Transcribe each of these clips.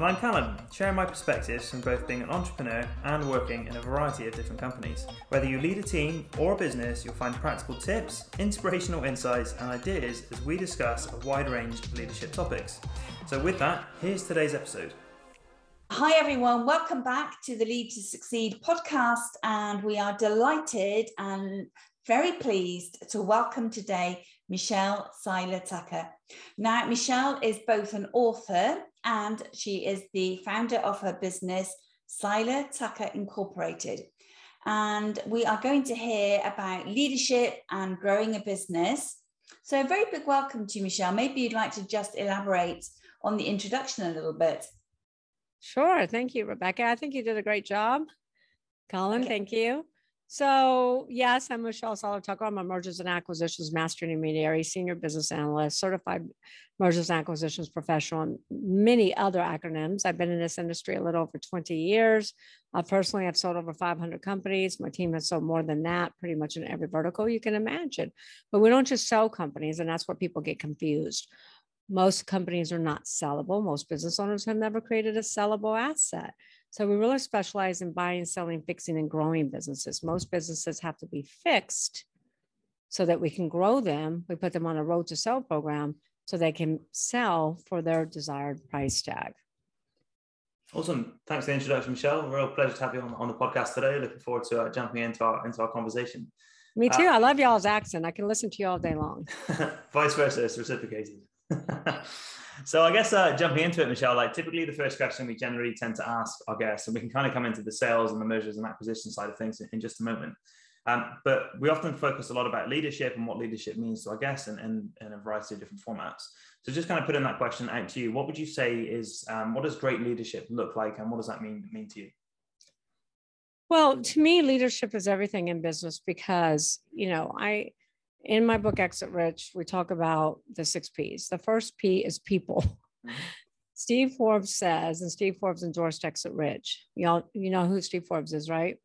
And I'm Callum, sharing my perspectives from both being an entrepreneur and working in a variety of different companies. Whether you lead a team or a business, you'll find practical tips, inspirational insights, and ideas as we discuss a wide range of leadership topics. So, with that, here's today's episode. Hi, everyone. Welcome back to the Lead to Succeed podcast. And we are delighted and very pleased to welcome today Michelle Seiler Tucker. Now, Michelle is both an author and she is the founder of her business, Seiler Tucker Incorporated. And we are going to hear about leadership and growing a business. So, a very big welcome to you, Michelle. Maybe you'd like to just elaborate on the introduction a little bit. Sure. Thank you, Rebecca. I think you did a great job. Colin, okay. thank you. So, yes, I'm Michelle Tucker. I'm a mergers and acquisitions master and intermediary, senior business analyst, certified mergers and acquisitions professional, and many other acronyms. I've been in this industry a little over 20 years. Uh, personally, I've sold over 500 companies. My team has sold more than that, pretty much in every vertical you can imagine. But we don't just sell companies, and that's where people get confused. Most companies are not sellable. Most business owners have never created a sellable asset. So we really specialize in buying, selling, fixing, and growing businesses. Most businesses have to be fixed so that we can grow them. We put them on a road to sell program so they can sell for their desired price tag. Awesome. Thanks for the introduction, Michelle. Real pleasure to have you on, on the podcast today. Looking forward to uh, jumping into our into our conversation. Me too. Uh, I love y'all's accent. I can listen to you all day long. Vice versa, it's reciprocated. so I guess uh, jumping into it, Michelle, like typically the first question we generally tend to ask our guests, and we can kind of come into the sales and the mergers and acquisition side of things in, in just a moment. Um, but we often focus a lot about leadership and what leadership means to our guests in, in, a variety of different formats. So just kind of putting that question out to you, what would you say is, um, what does great leadership look like and what does that mean, mean to you? Well, to me, leadership is everything in business because, you know, I, in my book exit rich we talk about the six p's the first p is people mm-hmm. steve forbes says and steve forbes endorsed exit rich y'all you know who steve forbes is right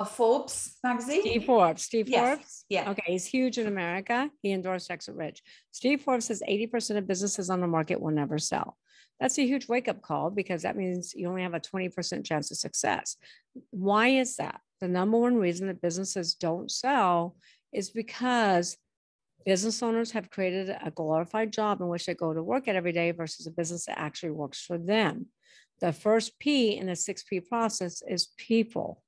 a Forbes magazine? Steve Forbes. Steve yes. Forbes? Yeah. Okay. He's huge in America. He endorsed Exit Rich. Steve Forbes says 80% of businesses on the market will never sell. That's a huge wake up call because that means you only have a 20% chance of success. Why is that? The number one reason that businesses don't sell is because business owners have created a glorified job in which they go to work at every day versus a business that actually works for them. The first P in the six P process is people.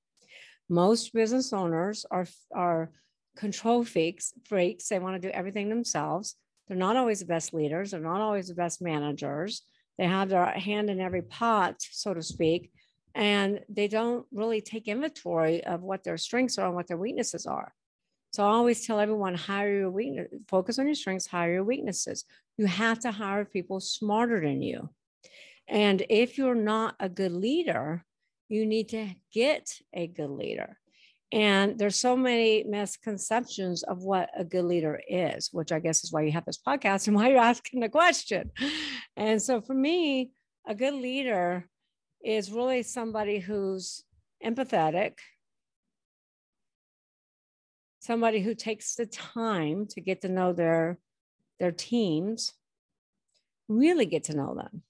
Most business owners are, are control freaks, freaks. They want to do everything themselves. They're not always the best leaders. They're not always the best managers. They have their hand in every pot, so to speak and they don't really take inventory of what their strengths are and what their weaknesses are. So I always tell everyone hire your weakness, focus on your strengths, hire your weaknesses. You have to hire people smarter than you. And if you're not a good leader, you need to get a good leader. And there's so many misconceptions of what a good leader is, which I guess is why you have this podcast and why you're asking the question. And so for me, a good leader is really somebody who's empathetic, somebody who takes the time to get to know their, their teams, really get to know them.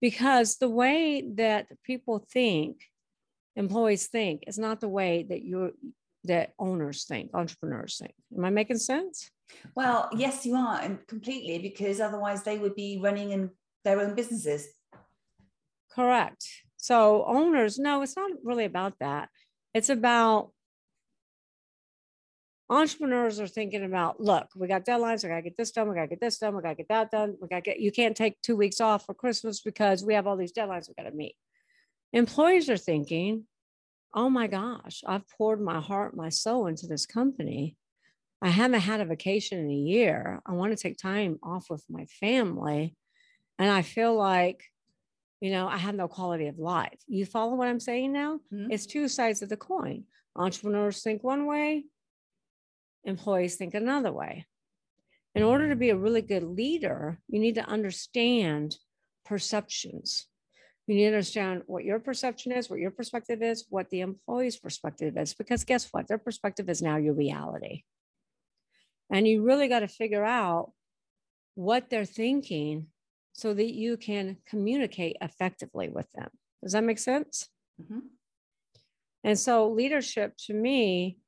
Because the way that people think, employees think, is not the way that you that owners think, entrepreneurs think. Am I making sense? Well, yes, you are, and completely, because otherwise they would be running in their own businesses. Correct. So owners, no, it's not really about that. It's about entrepreneurs are thinking about, look, we got deadlines, we gotta get this done, we gotta get this done, we gotta get that done, we gotta get you can't take two weeks off for Christmas because we have all these deadlines we gotta meet. Employees are thinking, oh my gosh, I've poured my heart, my soul into this company. I haven't had a vacation in a year. I want to take time off with my family. And I feel like you know, I have no quality of life. You follow what I'm saying now? Mm-hmm. It's two sides of the coin. Entrepreneurs think one way, employees think another way. In order to be a really good leader, you need to understand perceptions. You need to understand what your perception is, what your perspective is, what the employee's perspective is, because guess what? Their perspective is now your reality. And you really got to figure out what they're thinking so that you can communicate effectively with them. Does that make sense? Mm-hmm. And so, leadership to me,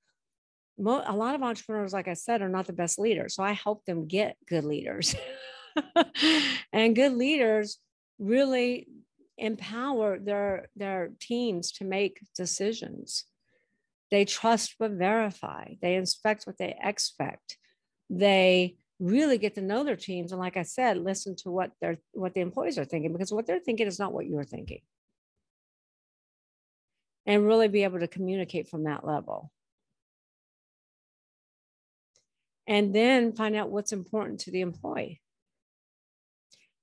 a lot of entrepreneurs, like I said, are not the best leaders. So, I help them get good leaders. and good leaders really empower their, their teams to make decisions. They trust but verify, they inspect what they expect. They really get to know their teams and like i said listen to what they're what the employees are thinking because what they're thinking is not what you're thinking. And really be able to communicate from that level. And then find out what's important to the employee.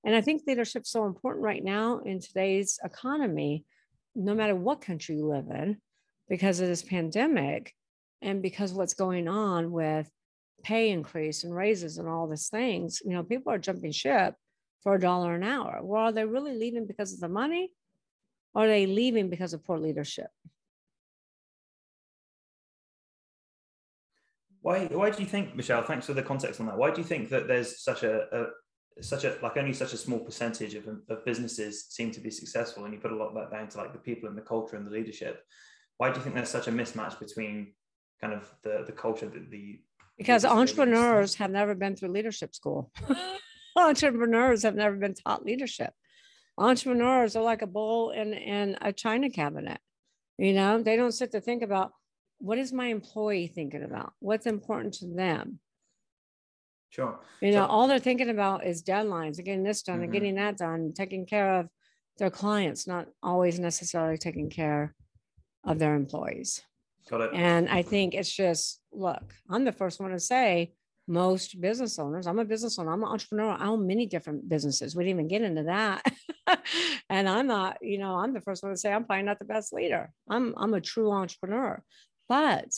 And i think leadership's so important right now in today's economy no matter what country you live in because of this pandemic and because what's going on with pay increase and raises and all these things, you know, people are jumping ship for a dollar an hour. Well, are they really leaving because of the money? Or are they leaving because of poor leadership? Why, why do you think, Michelle, thanks for the context on that. Why do you think that there's such a, a such a like only such a small percentage of, of businesses seem to be successful and you put a lot of that down to like the people and the culture and the leadership why do you think there's such a mismatch between kind of the the culture the, the because entrepreneurs have never been through leadership school. entrepreneurs have never been taught leadership. Entrepreneurs are like a bowl in, in a china cabinet. You know, they don't sit to think about what is my employee thinking about? What's important to them? Sure. You know, so, all they're thinking about is deadlines, getting this done mm-hmm. and getting that done, taking care of their clients, not always necessarily taking care of their employees. Got it. And I think it's just, look, I'm the first one to say most business owners, I'm a business owner, I'm an entrepreneur, I own many different businesses. We didn't even get into that. and I'm not, you know, I'm the first one to say I'm probably not the best leader. I'm I'm a true entrepreneur. But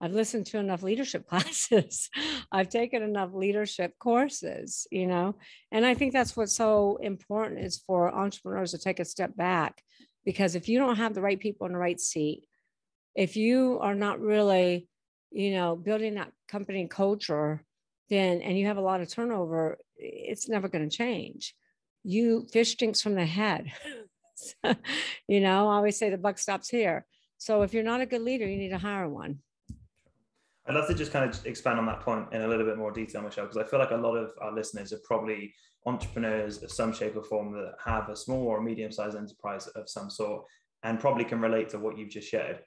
I've listened to enough leadership classes. I've taken enough leadership courses, you know, and I think that's what's so important is for entrepreneurs to take a step back because if you don't have the right people in the right seat, if you are not really you know building that company culture then and you have a lot of turnover it's never going to change. You fish stinks from the head. You know i always say the buck stops here. So if you're not a good leader you need to hire one. I'd love to just kind of expand on that point in a little bit more detail, Michelle, because I feel like a lot of our listeners are probably entrepreneurs of some shape or form that have a small or medium sized enterprise of some sort and probably can relate to what you've just shared.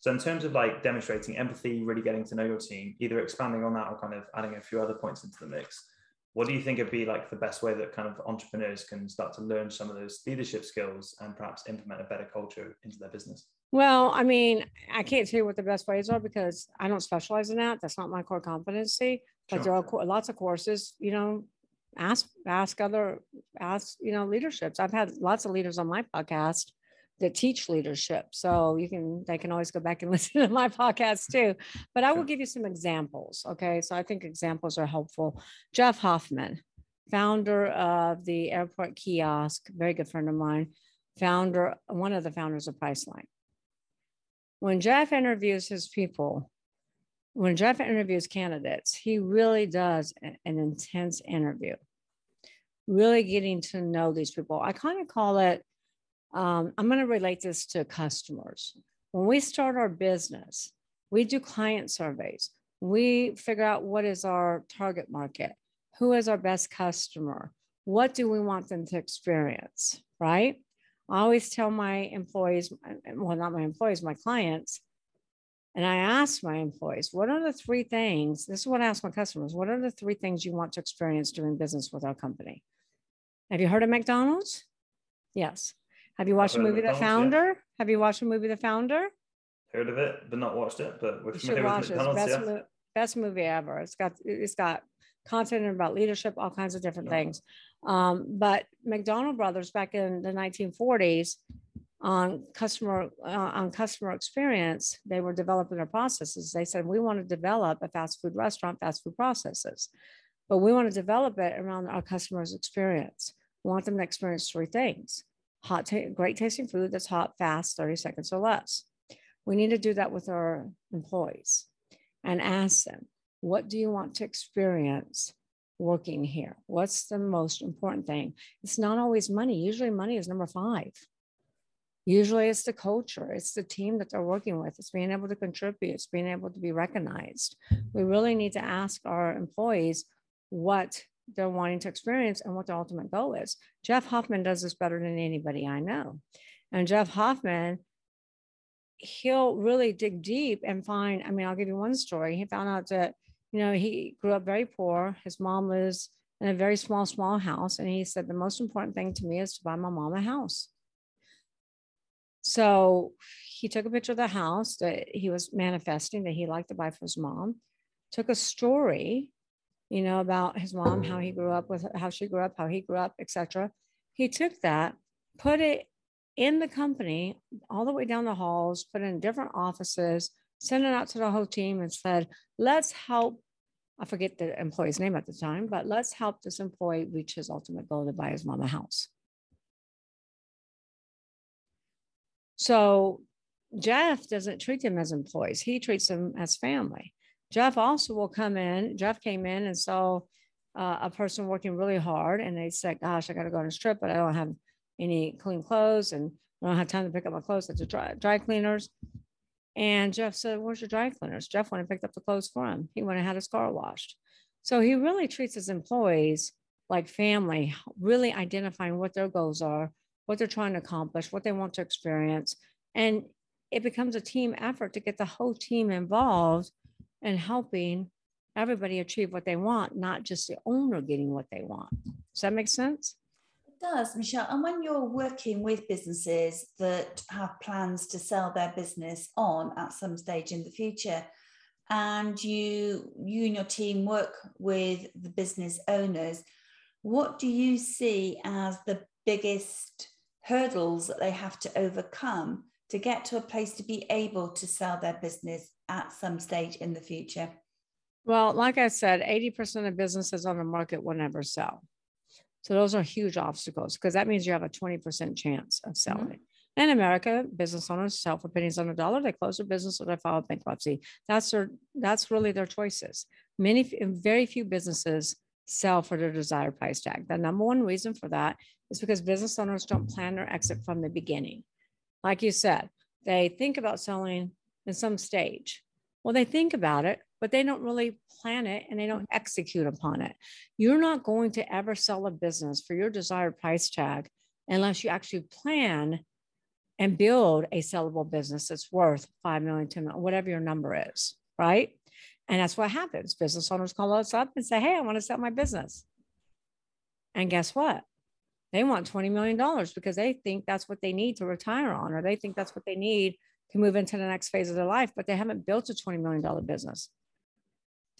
So in terms of like demonstrating empathy, really getting to know your team, either expanding on that or kind of adding a few other points into the mix, what do you think would be like the best way that kind of entrepreneurs can start to learn some of those leadership skills and perhaps implement a better culture into their business? Well, I mean, I can't tell you what the best ways are because I don't specialize in that. That's not my core competency. But sure. there are co- lots of courses, you know, ask ask other ask you know leaderships i've had lots of leaders on my podcast that teach leadership. So you can they can always go back and listen to my podcast too. But I will give you some examples. Okay. So I think examples are helpful. Jeff Hoffman, founder of the airport kiosk, very good friend of mine, founder, one of the founders of Priceline. When Jeff interviews his people, when Jeff interviews candidates, he really does an intense interview, really getting to know these people. I kind of call it um, I'm going to relate this to customers. When we start our business, we do client surveys. We figure out what is our target market, who is our best customer, what do we want them to experience, right? I always tell my employees, well, not my employees, my clients, and I ask my employees, what are the three things? This is what I ask my customers. What are the three things you want to experience doing business with our company? Have you heard of McDonald's? Yes. Have you watched the movie The Founder? Yeah. Have you watched the movie The Founder? Heard of it, but not watched it. But we're you should watch it. Best, yeah. mo- best movie ever. It's got it's got content about leadership, all kinds of different things. Um, but McDonald Brothers back in the 1940s on customer uh, on customer experience, they were developing their processes. They said we want to develop a fast food restaurant, fast food processes. but we want to develop it around our customers' experience. We want them to experience three things hot, great tasting food that's hot, fast, 30 seconds or less. We need to do that with our employees and ask them, what do you want to experience working here? What's the most important thing? It's not always money. Usually, money is number five. Usually, it's the culture, it's the team that they're working with, it's being able to contribute, it's being able to be recognized. We really need to ask our employees what they're wanting to experience and what their ultimate goal is. Jeff Hoffman does this better than anybody I know. And Jeff Hoffman, he'll really dig deep and find. I mean, I'll give you one story. He found out that you know, he grew up very poor. His mom was in a very small, small house. And he said, the most important thing to me is to buy my mom a house. So he took a picture of the house that he was manifesting that he liked to buy for his mom, took a story, you know, about his mom, how he grew up with how she grew up, how he grew up, etc. He took that, put it in the company all the way down the halls, put it in different offices, sent it out to the whole team and said, let's help. I forget the employee's name at the time, but let's help this employee reach his ultimate goal to buy his mom a house. So Jeff doesn't treat them as employees, he treats them as family. Jeff also will come in. Jeff came in and saw uh, a person working really hard, and they said, Gosh, I got to go on a trip, but I don't have any clean clothes and I don't have time to pick up my clothes at the dry, dry cleaners. And Jeff said, Where's your dry cleaners? Jeff went and picked up the clothes for him. He went and had his car washed. So he really treats his employees like family, really identifying what their goals are, what they're trying to accomplish, what they want to experience. And it becomes a team effort to get the whole team involved and helping everybody achieve what they want, not just the owner getting what they want. Does that make sense? It does, Michelle. And when you're working with businesses that have plans to sell their business on at some stage in the future, and you you and your team work with the business owners, what do you see as the biggest hurdles that they have to overcome to get to a place to be able to sell their business at some stage in the future? Well, like I said, 80% of businesses on the market will never sell. So those are huge obstacles because that means you have a 20% chance of mm-hmm. selling. Mm-hmm. In America, business owners sell for pennies on a dollar. They close their business or they file bankruptcy. That's their that's really their choices. Many very few businesses sell for their desired price tag. The number one reason for that is because business owners don't plan their exit from the beginning. Like you said, they think about selling in some stage. Well, they think about it, but they don't really plan it and they don't execute upon it. You're not going to ever sell a business for your desired price tag unless you actually plan and build a sellable business that's worth 5 million, 10 million, whatever your number is, right? And that's what happens. Business owners call us up and say, Hey, I want to sell my business. And guess what? They want $20 million because they think that's what they need to retire on, or they think that's what they need to move into the next phase of their life, but they haven't built a $20 million business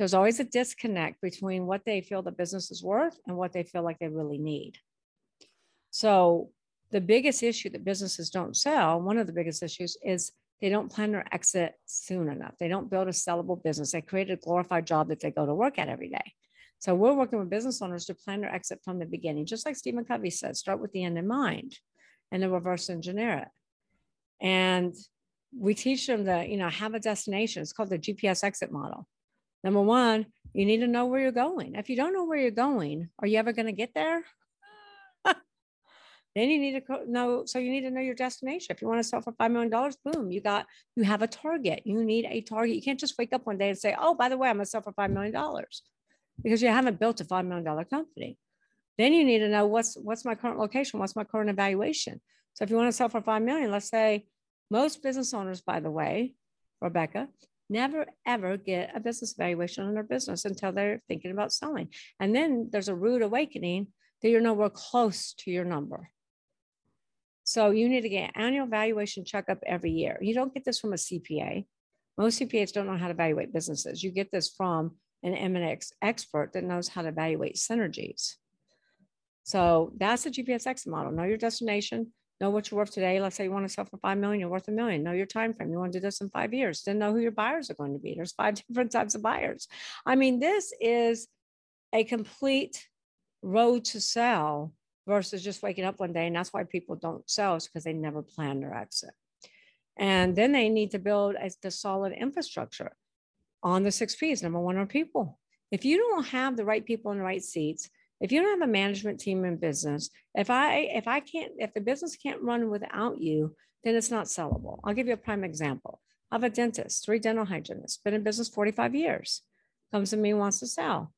there's always a disconnect between what they feel the business is worth and what they feel like they really need. So, the biggest issue that businesses don't sell, one of the biggest issues is they don't plan their exit soon enough. They don't build a sellable business. They create a glorified job that they go to work at every day. So, we're working with business owners to plan their exit from the beginning, just like Stephen Covey said start with the end in mind and then reverse engineer it. And we teach them that, you know, have a destination. It's called the GPS exit model. Number one, you need to know where you're going. If you don't know where you're going, are you ever going to get there? then you need to know. So you need to know your destination. If you want to sell for $5 million, boom, you got, you have a target. You need a target. You can't just wake up one day and say, oh, by the way, I'm going to sell for $5 million because you haven't built a $5 million company. Then you need to know what's, what's my current location? What's my current evaluation? So if you want to sell for 5 million, let's say most business owners, by the way, Rebecca, never ever get a business valuation on their business until they're thinking about selling. And then there's a rude awakening that you're nowhere close to your number. So you need to get annual valuation checkup every year. You don't get this from a CPA. Most CPAs don't know how to evaluate businesses. You get this from an M&A expert that knows how to evaluate synergies. So that's the GPS exit model. Know your destination, know what you're worth today. Let's say you want to sell for five million, you're worth a million. Know your time frame. You want to do this in five years. Then know who your buyers are going to be. There's five different types of buyers. I mean, this is a complete road to sell versus just waking up one day. And that's why people don't sell is because they never plan their exit. And then they need to build a, the solid infrastructure on the six P's. Number one are people. If you don't have the right people in the right seats, if you don't have a management team in business, if I if I can't if the business can't run without you, then it's not sellable. I'll give you a prime example. I have a dentist, three dental hygienists, been in business 45 years, comes to me, wants to sell.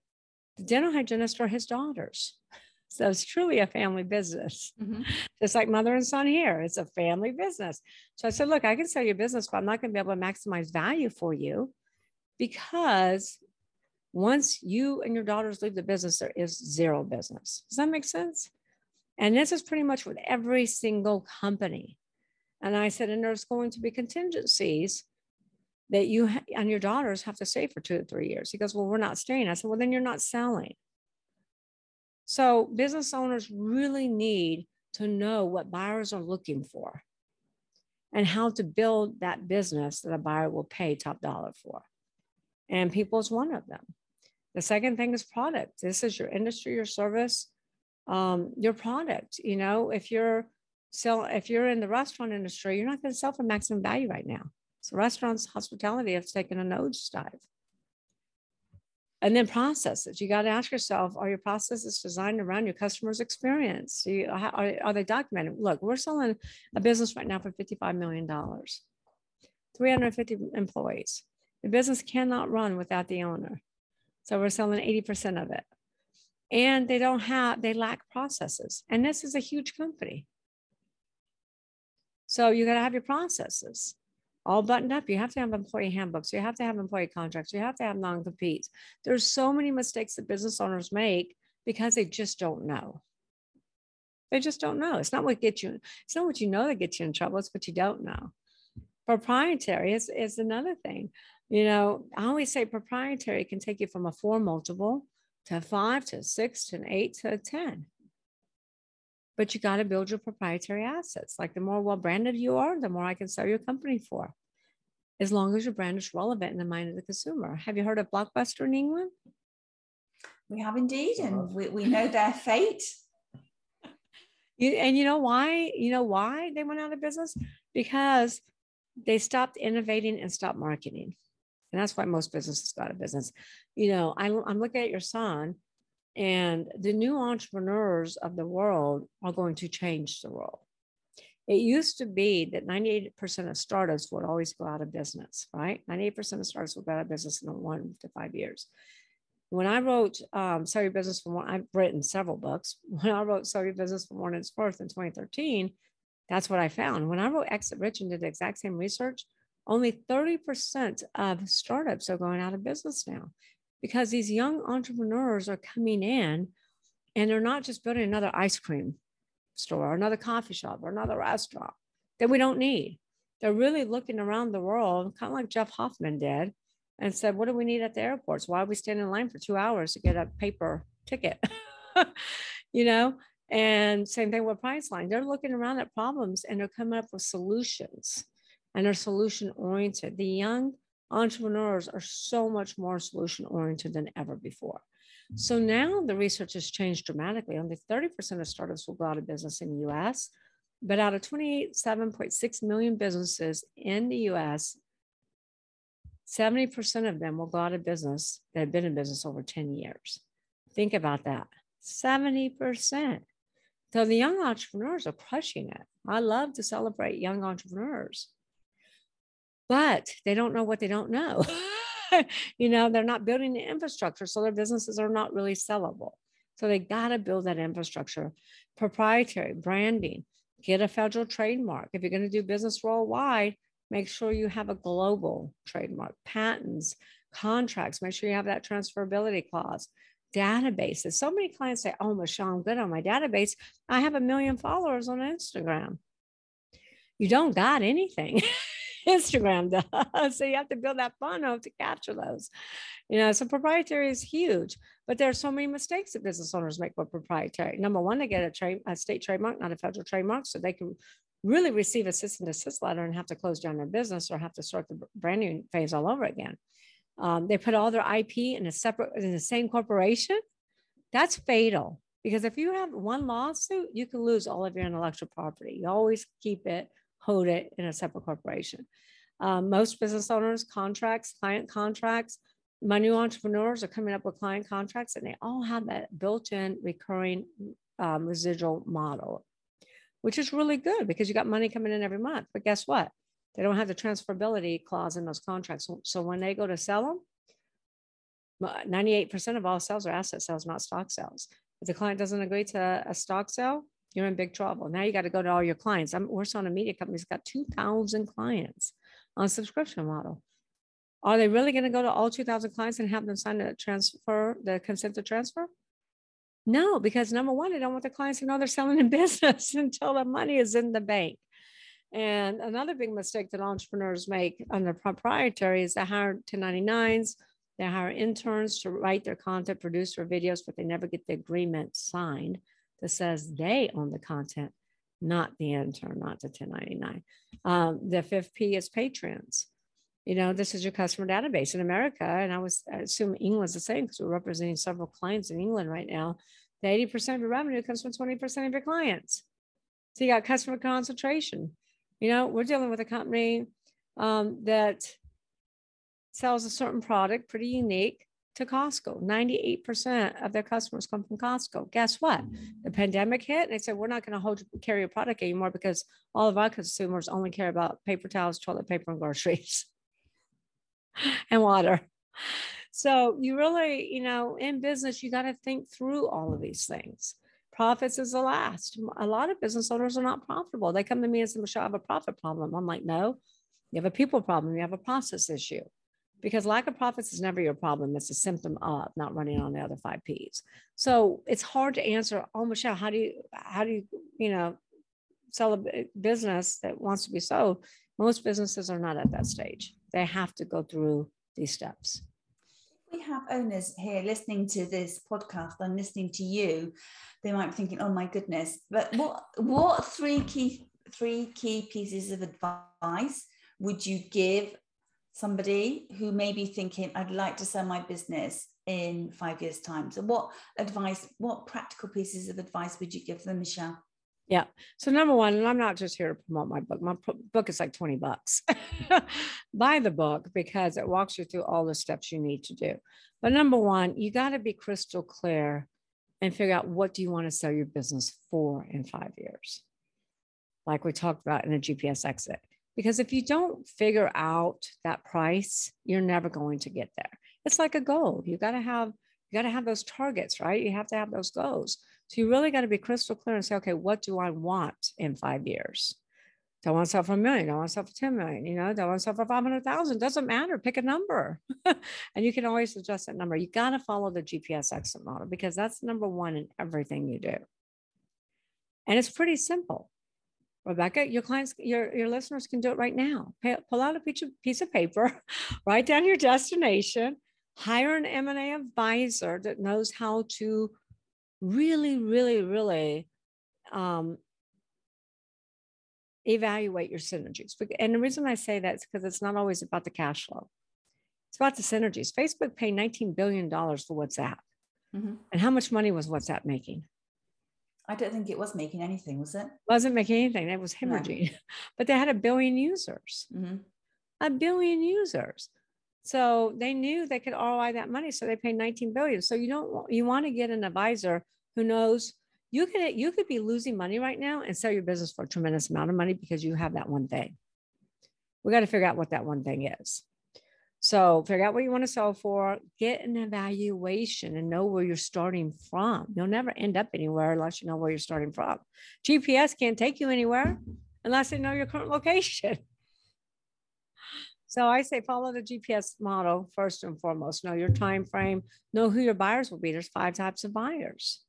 The dental hygienists are his daughters. So it's truly a family business. Mm-hmm. Just like mother and son here, it's a family business. So I said, look, I can sell your business, but I'm not going to be able to maximize value for you because once you and your daughters leave the business, there is zero business. Does that make sense? And this is pretty much with every single company. And I said, and there's going to be contingencies that you and your daughters have to stay for two to three years. He goes, well, we're not staying. I said, well, then you're not selling. So business owners really need to know what buyers are looking for and how to build that business that a buyer will pay top dollar for. And people is one of them. The second thing is product. This is your industry, your service, um, your product. You know, if you're sell, if you're in the restaurant industry, you're not going to sell for maximum value right now. So restaurants, hospitality have taken a nosedive. And then processes. You got to ask yourself: Are your processes designed around your customer's experience? You, are, are they documented? Look, we're selling a business right now for fifty-five million dollars, three hundred fifty employees. The business cannot run without the owner. So we're selling 80% of it. And they don't have, they lack processes. And this is a huge company. So you got to have your processes all buttoned up. You have to have employee handbooks. You have to have employee contracts. You have to have non-competes. There's so many mistakes that business owners make because they just don't know. They just don't know. It's not what gets you, it's not what you know that gets you in trouble, it's what you don't know. Proprietary is, is another thing. You know, I always say proprietary can take you from a four multiple to five to six to an eight to a 10. But you got to build your proprietary assets. Like the more well branded you are, the more I can sell your company for, as long as your brand is relevant in the mind of the consumer. Have you heard of Blockbuster in England? We have indeed, and uh-huh. we, we know their fate. You, and you know why? You know why they went out of business? Because they stopped innovating and stopped marketing. And that's why most businesses go out of business. You know, I, I'm looking at your son, and the new entrepreneurs of the world are going to change the world. It used to be that 98% of startups would always go out of business, right? 98% of startups would go out of business in one to five years. When I wrote um, Sell Your Business for One, I've written several books. When I wrote Sell Your Business from One Its Worth in 2013, that's what I found. When I wrote Exit Rich and did the exact same research, only 30% of startups are going out of business now because these young entrepreneurs are coming in and they're not just building another ice cream store or another coffee shop or another restaurant that we don't need. They're really looking around the world, kind of like Jeff Hoffman did, and said, What do we need at the airports? Why are we standing in line for two hours to get a paper ticket? you know? And same thing with Priceline. They're looking around at problems and they're coming up with solutions and are solution oriented. The young entrepreneurs are so much more solution oriented than ever before. So now the research has changed dramatically. Only 30% of startups will go out of business in the US, but out of 27.6 million businesses in the US, 70% of them will go out of business that have been in business over 10 years. Think about that 70%. So the young entrepreneurs are crushing it. I love to celebrate young entrepreneurs but they don't know what they don't know. you know, they're not building the infrastructure, so their businesses are not really sellable. So they got to build that infrastructure, proprietary branding, get a federal trademark. If you're going to do business worldwide, make sure you have a global trademark, patents, contracts, make sure you have that transferability clause, databases. So many clients say, Oh, Michelle, I'm good on my database. I have a million followers on Instagram. You don't got anything. Instagram does. so you have to build that funnel to capture those. You know, so proprietary is huge, but there are so many mistakes that business owners make with proprietary. Number one, they get a, a state trademark, not a federal trademark, so they can really receive a cease and desist letter and have to close down their business or have to start the branding phase all over again. Um, they put all their IP in a separate in the same corporation. That's fatal because if you have one lawsuit, you can lose all of your intellectual property. You always keep it, hold it in a separate corporation. Um, most business owners, contracts, client contracts, my new entrepreneurs are coming up with client contracts and they all have that built-in recurring um, residual model which is really good because you got money coming in every month. But guess what? They don't have the transferability clause in those contracts. So when they go to sell them 98% of all sales are asset sales not stock sales. If the client doesn't agree to a stock sale you're in big trouble now you got to go to all your clients i'm we're selling a media company that's got 2000 clients on subscription model are they really going to go to all 2,000 clients and have them sign the transfer, the consent to transfer? No, because number one, they don't want the clients to know they're selling in business until the money is in the bank. And another big mistake that entrepreneurs make under proprietary is they hire 1099s, they hire interns to write their content, produce their videos, but they never get the agreement signed that says they own the content, not the intern, not the 1099. Um, the fifth P is patrons you know, this is your customer database in America. And I was I assume England's the same because we're representing several clients in England right now. The 80% of your revenue comes from 20% of your clients. So you got customer concentration. You know, we're dealing with a company um, that sells a certain product, pretty unique to Costco. 98% of their customers come from Costco. Guess what? The mm. pandemic hit and they said, we're not going to hold carry your product anymore because all of our consumers only care about paper towels, toilet paper, and groceries. and water. So you really, you know, in business, you got to think through all of these things. Profits is the last. A lot of business owners are not profitable. They come to me and say, Michelle, I have a profit problem. I'm like, no, you have a people problem. You have a process issue because lack of profits is never your problem. It's a symptom of not running on the other five P's. So it's hard to answer. Oh, Michelle, how do you, how do you, you know, sell a business that wants to be sold? Most businesses are not at that stage they have to go through these steps. we have owners here listening to this podcast and listening to you, they might be thinking, "Oh my goodness!" But what what three key three key pieces of advice would you give somebody who may be thinking, "I'd like to sell my business in five years' time"? So, what advice, what practical pieces of advice would you give them, Michelle? Yeah. So number one, and I'm not just here to promote my book. My book is like 20 bucks. Buy the book because it walks you through all the steps you need to do. But number one, you got to be crystal clear and figure out what do you want to sell your business for in five years, like we talked about in a GPS exit. Because if you don't figure out that price, you're never going to get there. It's like a goal. You got to have you got to have those targets, right? You have to have those goals. So you really got to be crystal clear and say, okay, what do I want in five years? Do I want to sell for a million? Do I want to sell for 10 million? You know, do I want to sell for 500,000? Doesn't matter. Pick a number. and you can always adjust that number. You got to follow the GPS exit model because that's number one in everything you do. And it's pretty simple. Rebecca, your clients, your, your listeners can do it right now. pull out a piece of, piece of paper, write down your destination, hire an M&A advisor that knows how to really, really, really um, evaluate your synergies. And the reason I say that is because it's not always about the cash flow. It's about the synergies. Facebook paid $19 billion for WhatsApp. Mm-hmm. And how much money was WhatsApp making? I don't think it was making anything, was it? Wasn't making anything. It was hemorrhaging. No. But they had a billion users. Mm-hmm. A billion users. So they knew they could ROI that money. So they paid 19 billion. So you don't you want to get an advisor who knows you could you could be losing money right now and sell your business for a tremendous amount of money because you have that one thing. We got to figure out what that one thing is. So figure out what you want to sell for, get an evaluation and know where you're starting from. You'll never end up anywhere unless you know where you're starting from. GPS can't take you anywhere unless they know your current location. So I say follow the GPS model first and foremost. Know your time frame. Know who your buyers will be. There's five types of buyers.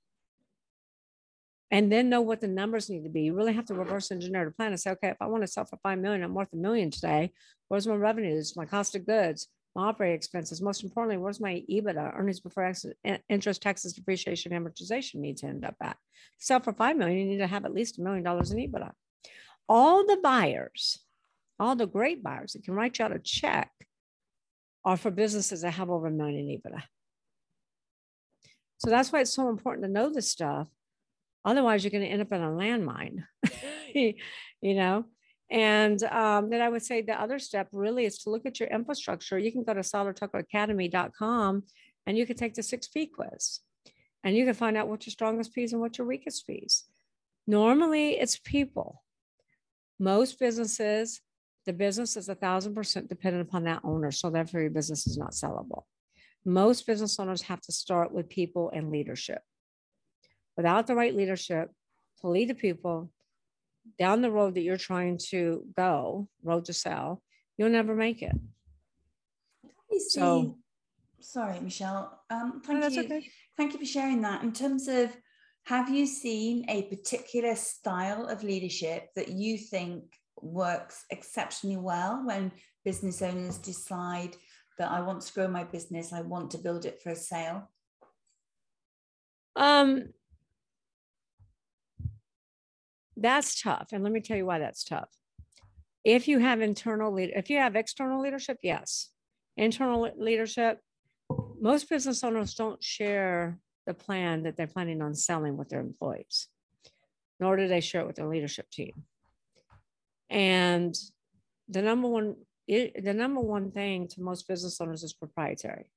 And then know what the numbers need to be. You really have to reverse engineer the plan and say, okay, if I want to sell for five million, I'm worth a million today. Where's my revenues, my cost of goods, my operating expenses? Most importantly, where's my EBITDA, earnings before eh, interest, taxes, depreciation, amortization need to end up at? Sell for five million, you need to have at least a million dollars in EBITDA. All the buyers all the great buyers that can write you out a check are for businesses that have over a million in EBITDA. So that's why it's so important to know this stuff. Otherwise, you're going to end up in a landmine, you know? And um, then I would say the other step really is to look at your infrastructure. You can go to seilertuckeracademy.com and you can take the 6P quiz and you can find out what your strongest P's and what your weakest P's. Normally, it's people. Most businesses, the business is a thousand percent dependent upon that owner. So therefore, your business is not sellable. Most business owners have to start with people and leadership. Without the right leadership to lead the people down the road that you're trying to go, road to sell, you'll never make it. So, sorry, Michelle. Um, thank no, you. Okay. Thank you for sharing that. In terms of, have you seen a particular style of leadership that you think works exceptionally well when business owners decide that I want to grow my business, I want to build it for a sale? Um, that's tough. And let me tell you why that's tough. If you have internal lead, if you have external leadership, yes. Internal leadership, most business owners don't share the plan that they're planning on selling with their employees, nor do they share it with their leadership team. And the number one, the number one thing to most business owners is proprietary.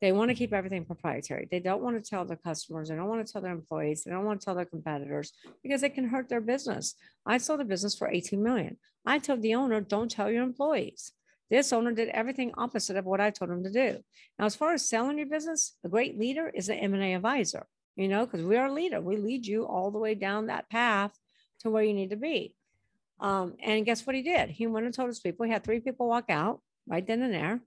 They want to keep everything proprietary. They don't want to tell their customers. They don't want to tell their employees. They don't want to tell their competitors because it can hurt their business. I sold a business for 18 million. I told the owner, don't tell your employees. This owner did everything opposite of what I told him to do. Now, as far as selling your business, a great leader is an M&A advisor, you know, because we are a leader. We lead you all the way down that path to where you need to be. Um, and guess what he did? He went and told his people. He had three people walk out right then and there.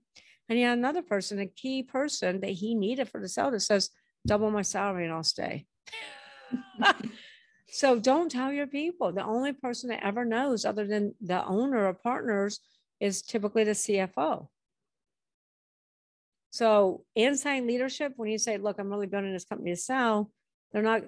And he had another person, a key person that he needed for the sale that says, double my salary and I'll stay. so don't tell your people. The only person that ever knows, other than the owner or partners, is typically the CFO. So inside leadership, when you say, look, I'm really building this company to sell, they're not,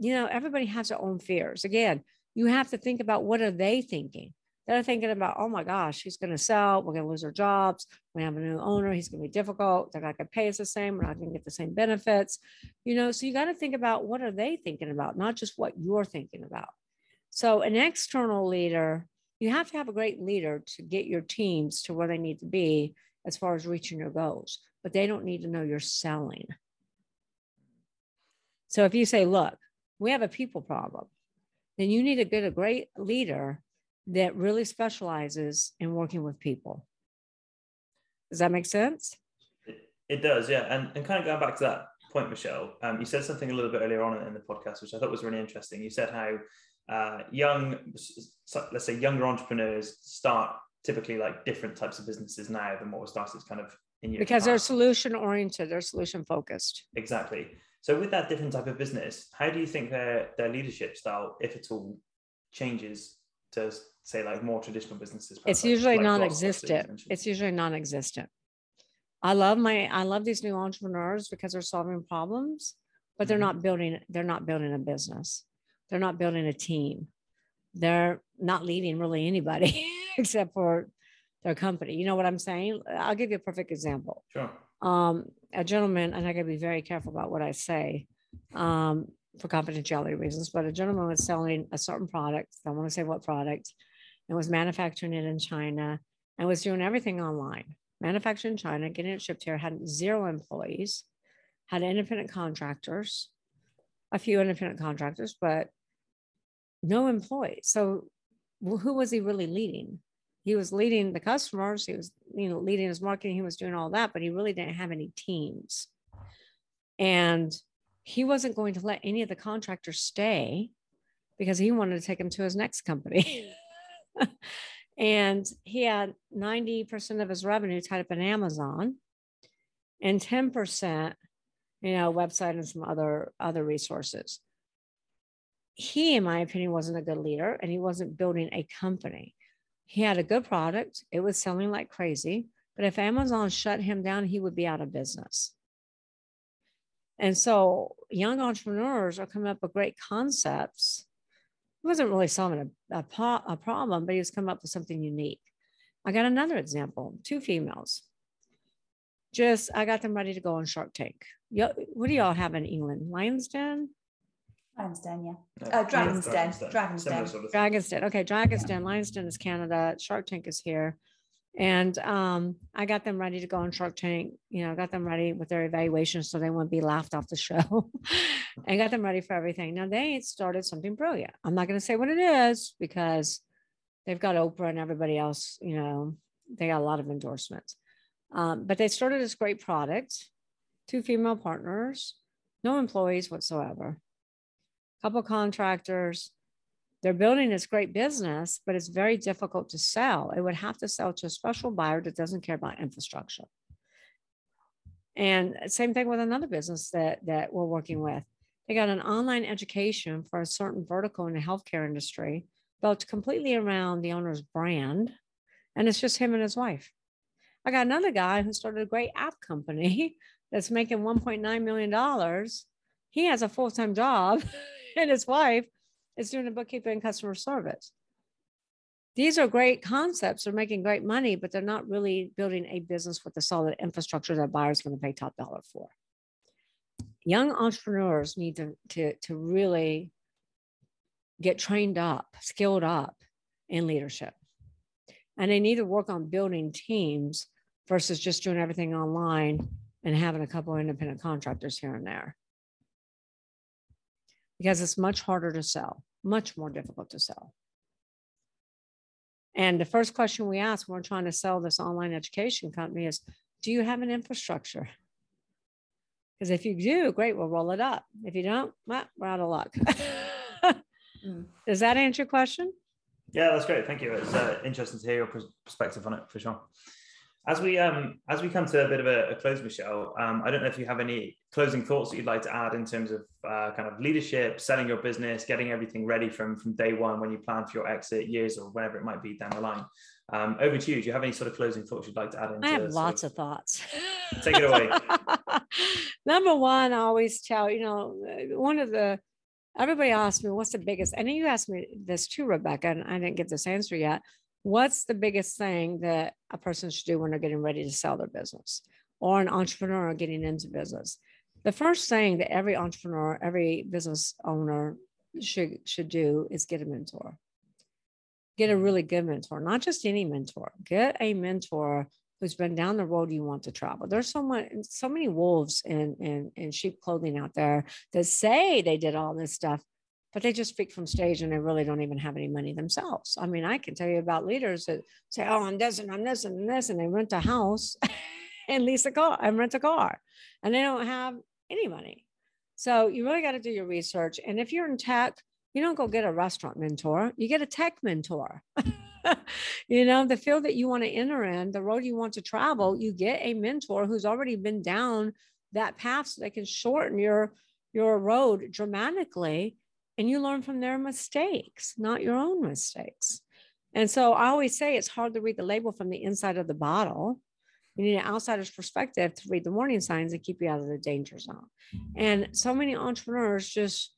you know, everybody has their own fears. Again, you have to think about what are they thinking? They're thinking about, oh my gosh, he's going to sell. We're going to lose our jobs. We have a new mm. owner. He's going to be difficult. They're not going to pay us the same. We're not going to get the same benefits. You know, so you got to think about what are they thinking about, not just what you're thinking about. So an external leader, you have to have a great leader to get your teams to where they need to be as far as reaching your goals, but they don't need to know you're selling. So if you say, look, we have a people problem, then you need to get a great leader that really specializes in working with people. Does that make sense? It, it does, yeah. And, and kind of going back to that point, Michelle, um, you said something a little bit earlier on in the podcast, which I thought was really interesting. You said how uh, young, let's say younger entrepreneurs start typically like different types of businesses now than what was started kind of in your because they're solution oriented, they're solution focused. Exactly. So with that different type of business, how do you think their their leadership style, if at all, changes to say like more traditional businesses? It's usually like non-existent. It's usually non-existent. I love my I love these new entrepreneurs because they're solving problems, but they're mm-hmm. not building they're not building a business. They're not building a team. They're not leading really anybody except for their company. You know what I'm saying? I'll give you a perfect example. Sure. Um, a gentleman, and I got to be very careful about what I say. Um, for confidentiality reasons, but a gentleman was selling a certain product. I don't want to say what product, and was manufacturing it in China and was doing everything online. Manufactured in China, getting it shipped here, had zero employees, had independent contractors, a few independent contractors, but no employees. So who was he really leading? He was leading the customers, he was, you know, leading his marketing, he was doing all that, but he really didn't have any teams. And he wasn't going to let any of the contractors stay because he wanted to take them to his next company. and he had 90% of his revenue tied up in Amazon and 10%, you know, website and some other other resources. He, in my opinion, wasn't a good leader and he wasn't building a company. He had a good product, it was selling like crazy. But if Amazon shut him down, he would be out of business. And so young entrepreneurs are coming up with great concepts. He wasn't really solving a, a, a problem, but he was coming up with something unique. I got another example two females. just I got them ready to go on Shark Tank. Yo, what do y'all have in England? Lions Den? Lions Den, yeah. No, Uh, Dragon's Den. Dragon's Den. Dragon's Den. sort of thing. Dragon's Den. Okay, Dragon's Den. Lions Den is Canada. Shark Tank is here. And um, I got them ready to go on Shark Tank. You know, got them ready with their evaluation so they wouldn't be laughed off the show and got them ready for everything. Now they started something brilliant. I'm not going to say what it is because they've got Oprah and everybody else, you know, they got a lot of endorsements. Um, but they started this great product, two female partners, no employees whatsoever, couple contractors. They're building this great business, but it's very difficult to sell. It would have to sell to a special buyer that doesn't care about infrastructure. And same thing with another business that that we're working with. They got an online education for a certain vertical in the healthcare industry built completely around the owner's brand. And it's just him and his wife. I got another guy who started a great app company that's making $1.9 million. He has a full time job, and his wife is doing the bookkeeping and customer service. These are great concepts. They're making great money, but they're not really building a business with the solid infrastructure that buyers going to pay top dollar for. Young entrepreneurs need to, to, to really get trained up, skilled up in leadership. And they need to work on building teams versus just doing everything online and having a couple of independent contractors here and there. Because it's much harder to sell, much more difficult to sell. And the first question we ask when we're trying to sell this online education company is Do you have an infrastructure? Because if you do, great, we'll roll it up. If you don't, well, we're out of luck. Mm. Does that answer your question? Yeah, that's great. Thank you. It's uh, interesting to hear your perspective on it for sure. As we um as we come to a bit of a, a close, Michelle, um, I don't know if you have any closing thoughts that you'd like to add in terms of uh, kind of leadership, selling your business, getting everything ready from from day one when you plan for your exit years or whenever it might be down the line. Um, over to you. Do you have any sort of closing thoughts you'd like to add? Into I have lots of thoughts. Take it away. Number one, I always tell, you know, one of the, everybody asks me, what's the biggest, and you asked me this too, Rebecca, and I didn't get this answer yet. What's the biggest thing that a person should do when they're getting ready to sell their business or an entrepreneur getting into business? The first thing that every entrepreneur, every business owner should should do is get a mentor. Get a really good mentor, not just any mentor. Get a mentor who's been down the road you want to travel. There's so much, so many wolves in, in, in sheep clothing out there that say they did all this stuff, but they just speak from stage and they really don't even have any money themselves. I mean, I can tell you about leaders that say, "Oh, I'm this and I'm this and this," and they rent a house and lease a car and rent a car, and they don't have any money. So you really got to do your research. And if you're in tech, you don't go get a restaurant mentor; you get a tech mentor. you know, the field that you want to enter in, the road you want to travel, you get a mentor who's already been down that path so they can shorten your your road dramatically and you learn from their mistakes, not your own mistakes. And so I always say it's hard to read the label from the inside of the bottle. You need an outsider's perspective to read the warning signs and keep you out of the danger zone. Mm-hmm. And so many entrepreneurs just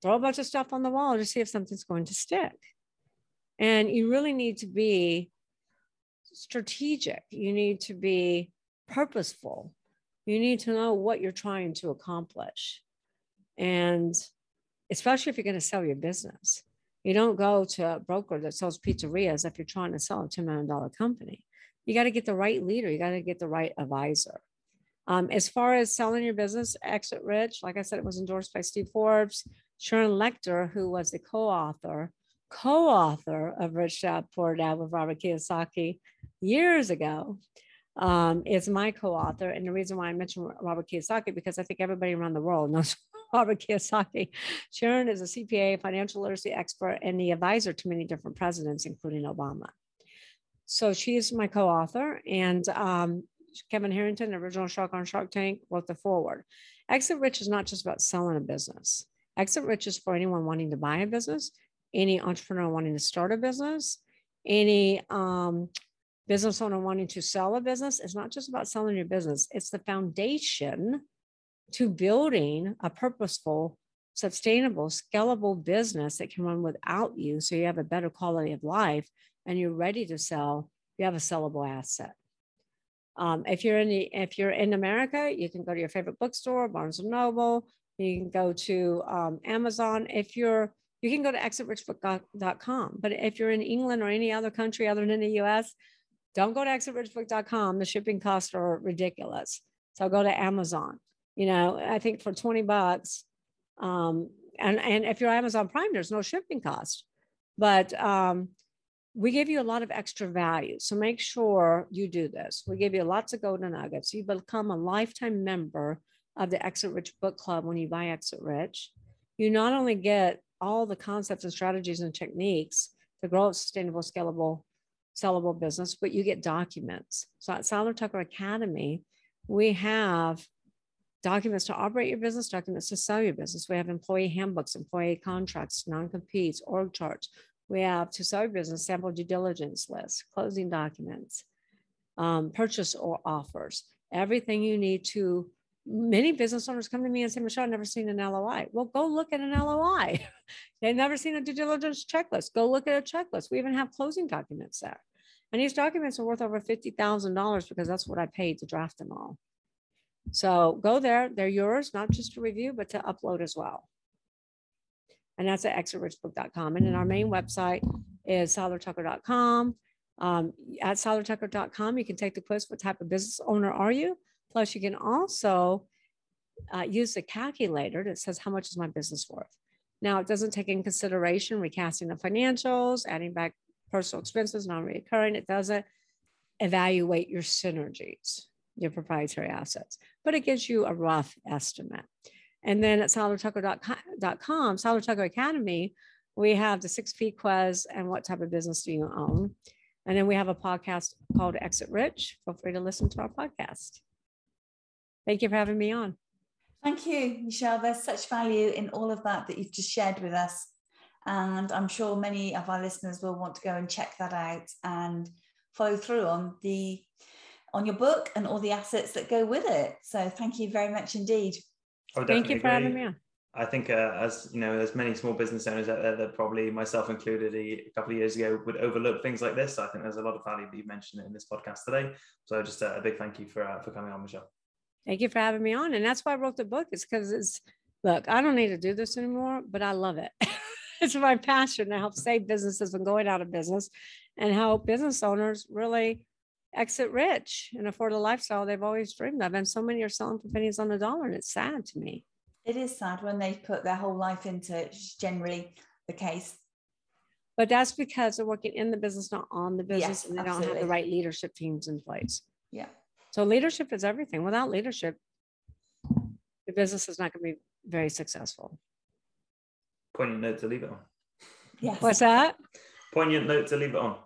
throw a bunch of stuff on the wall to see if something's going to stick. And you really need to be strategic. You need to be purposeful. You need to know what you're trying to accomplish. And especially if you're going to sell your business, you don't go to a broker that sells pizzerias if you're trying to sell a $10 million company. You got to get the right leader, you got to get the right advisor. Um, as far as selling your business, Exit Rich, like I said, it was endorsed by Steve Forbes, Sharon Lechter, who was the co author co-author of Rich Dad Poor Dad with Robert Kiyosaki years ago, um, is my co-author. And the reason why I mentioned Robert Kiyosaki because I think everybody around the world knows Robert Kiyosaki. Sharon is a CPA, financial literacy expert, and the advisor to many different presidents, including Obama. So she's my co-author, and um, Kevin Harrington, original Shark on Shark Tank, wrote the forward. Exit Rich is not just about selling a business. Exit Rich is for anyone wanting to buy a business any entrepreneur wanting to start a business, any um, business owner wanting to sell a business. It's not just about selling your business, it's the foundation to building a purposeful, sustainable, scalable business that can run without you so you have a better quality of life and you're ready to sell. You have a sellable asset. Um, if you're in the, if you're in America, you can go to your favorite bookstore, Barnes and Noble. You can go to um, Amazon. If you're you can go to exitrichbook.com. But if you're in England or any other country other than the US, don't go to exitrichbook.com. The shipping costs are ridiculous. So go to Amazon. You know, I think for 20 bucks, um, and, and if you're Amazon Prime, there's no shipping cost. But um, we give you a lot of extra value. So make sure you do this. We give you lots of golden nuggets. You become a lifetime member of the Exit Rich Book Club when you buy Exit Rich. You not only get all the concepts and strategies and techniques to grow a sustainable, scalable, sellable business, but you get documents. So at Seiler Tucker Academy, we have documents to operate your business, documents to sell your business. We have employee handbooks, employee contracts, non-competes, org charts, we have to sell your business sample due diligence list, closing documents, um, purchase or offers, everything you need to. Many business owners come to me and say, Michelle, I've never seen an LOI. Well, go look at an LOI. They've never seen a due diligence checklist. Go look at a checklist. We even have closing documents there. And these documents are worth over $50,000 because that's what I paid to draft them all. So go there. They're yours, not just to review, but to upload as well and that's at exitrichbook.com. And then our main website is seilertucker.com. Um, at seilertucker.com, you can take the quiz. What type of business owner are you? Plus, you can also uh, use the calculator that says, How much is my business worth? Now, it doesn't take in consideration recasting the financials, adding back personal expenses, non recurring. It doesn't evaluate your synergies, your proprietary assets, but it gives you a rough estimate. And then at Seiler Tucker Academy, we have the six feet quiz and what type of business do you own? And then we have a podcast called Exit Rich. Feel free to listen to our podcast. Thank you for having me on. Thank you, Michelle. There's such value in all of that that you've just shared with us. And I'm sure many of our listeners will want to go and check that out and follow through on the on your book and all the assets that go with it. So thank you very much indeed. Thank you for agree. having me on. I think uh, as you know, there's many small business owners out there that probably myself included a, couple of years ago would overlook things like this. So I think there's a lot of value that you mentioned in this podcast today. So just a, a big thank you for uh, for coming on, Michelle. Thank you for having me on, and that's why I wrote the book. It's because it's look, I don't need to do this anymore, but I love it. it's my passion to help save businesses from going out of business, and help business owners really exit rich and afford a lifestyle they've always dreamed of. And so many are selling for pennies on the dollar, and it's sad to me. It is sad when they put their whole life into it, it's generally the case. But that's because they're working in the business, not on the business, yes, and they absolutely. don't have the right leadership teams in place. Yeah. So leadership is everything. Without leadership, the business is not going to be very successful. Poignant note to leave it on. Yes. What's that? Poignant note to leave it on.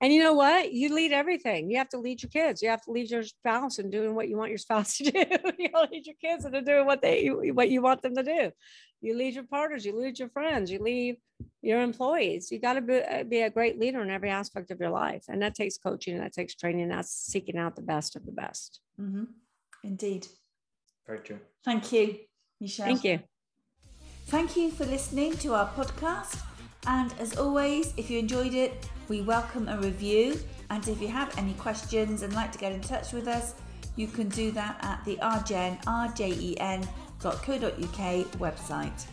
And you know what? You lead everything. You have to lead your kids. You have to lead your spouse in doing what you want your spouse to do. you lead your kids into doing what they what you want them to do. You lead your partners. You lead your friends. You lead your employees. You got to be, uh, be a great leader in every aspect of your life, and that takes coaching, and that takes training, that's seeking out the best of the best. Mm-hmm. Indeed. Very true. Thank you, Michelle. Thank you. Thank you for listening to our podcast. And as always, if you enjoyed it, we welcome a review. And if you have any questions and like to get in touch with us, you can do that at the rgen, rjen.co.uk website.